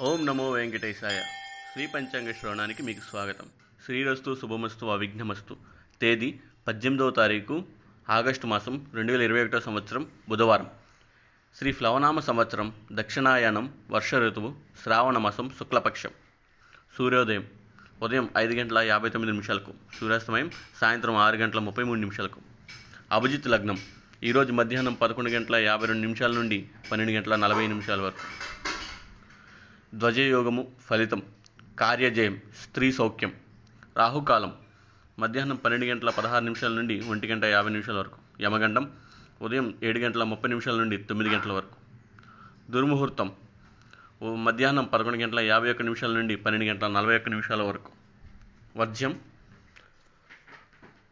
ఓం నమో వెంకటేశాయ. శ్రీ పంచాంగ శ్రవణానికి మీకు స్వాగతం. శ్రీరస్తు శుభమస్తు అవిఘ్నమస్తు. తేదీ పద్దెనిమిదవ తారీఖు ఆగస్టు మాసం రెండు వేల ఇరవై ఒకటో సంవత్సరం బుధవారం. శ్రీ ఫ్లవనామ సంవత్సరం దక్షిణాయనం వర్ష ఋతువు శ్రావణ మాసం శుక్లపక్షం. సూర్యోదయం ఉదయం ఐదు గంటల యాభై తొమ్మిది నిమిషాలకు. సూర్యాస్తమయం సాయంత్రం ఆరు గంటల ముప్పై మూడు నిమిషాలకు. అభిజిత్ లగ్నం ఈరోజు మధ్యాహ్నం పదకొండు గంటల యాభై రెండు నిమిషాల నుండి పన్నెండు గంటల నలభై నిమిషాల వరకు. ధ్వజయోగము ఫలితం కార్యజయం స్త్రీ సౌఖ్యం. రాహుకాలం మధ్యాహ్నం పన్నెండు గంటల పదహారు నిమిషాల నుండి ఒంటి గంట యాభై నిమిషాల వరకు. యమగండం ఉదయం ఏడు గంటల ముప్పై నిమిషాల నుండి తొమ్మిది గంటల వరకు. దుర్ముహూర్తం ఓ మధ్యాహ్నం పదకొండు గంటల యాభై ఒక్క నిమిషాల నుండి పన్నెండు గంటల నలభై ఒక్క నిమిషాల వరకు. వర్జ్యం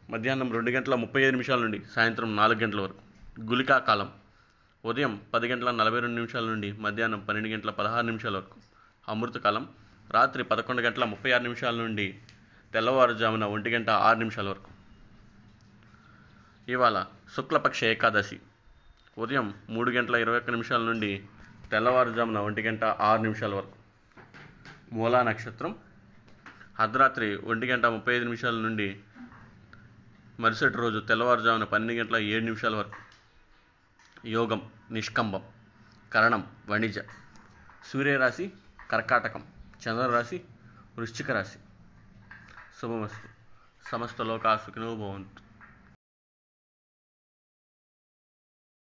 మధ్యాహ్నం రెండు గంటల ముప్పై ఐదు నిమిషాల నుండి సాయంత్రం నాలుగు గంటల వరకు. గులికా కాలం ఉదయం పది గంటల నలభై రెండు నిమిషాల నుండి మధ్యాహ్నం పన్నెండు గంటల పదహారు నిమిషాల వరకు. అమృతకాలం. రాత్రి పదకొండు గంటల ముప్పై ఆరు నిమిషాల నుండి తెల్లవారుజామున ఒంటి గంట ఆరు నిమిషాల వరకు. ఇవాళ శుక్లపక్ష ఏకాదశి. ఉదయం మూడు గంటల ఇరవై ఒక్క నిమిషాల నుండి తెల్లవారుజామున ఒంటి గంట ఆరు నిమిషాల వరకు. మూలా నక్షత్రం. అర్ధరాత్రి ఒంటి గంట ముప్పై ఐదు నిమిషాల నుండి మరుసటి రోజు తెల్లవారుజామున పన్నెండు గంటల ఏడు నిమిషాల వరకు. యోగం నిష్కంబం కరణం వణిజ. సూర్యరాశి కర్కాటకం చంద్రరాశి వృశ్చిక రాశి. శుభమస్తు. సమస్త లోకా సుఖినో భవంతు.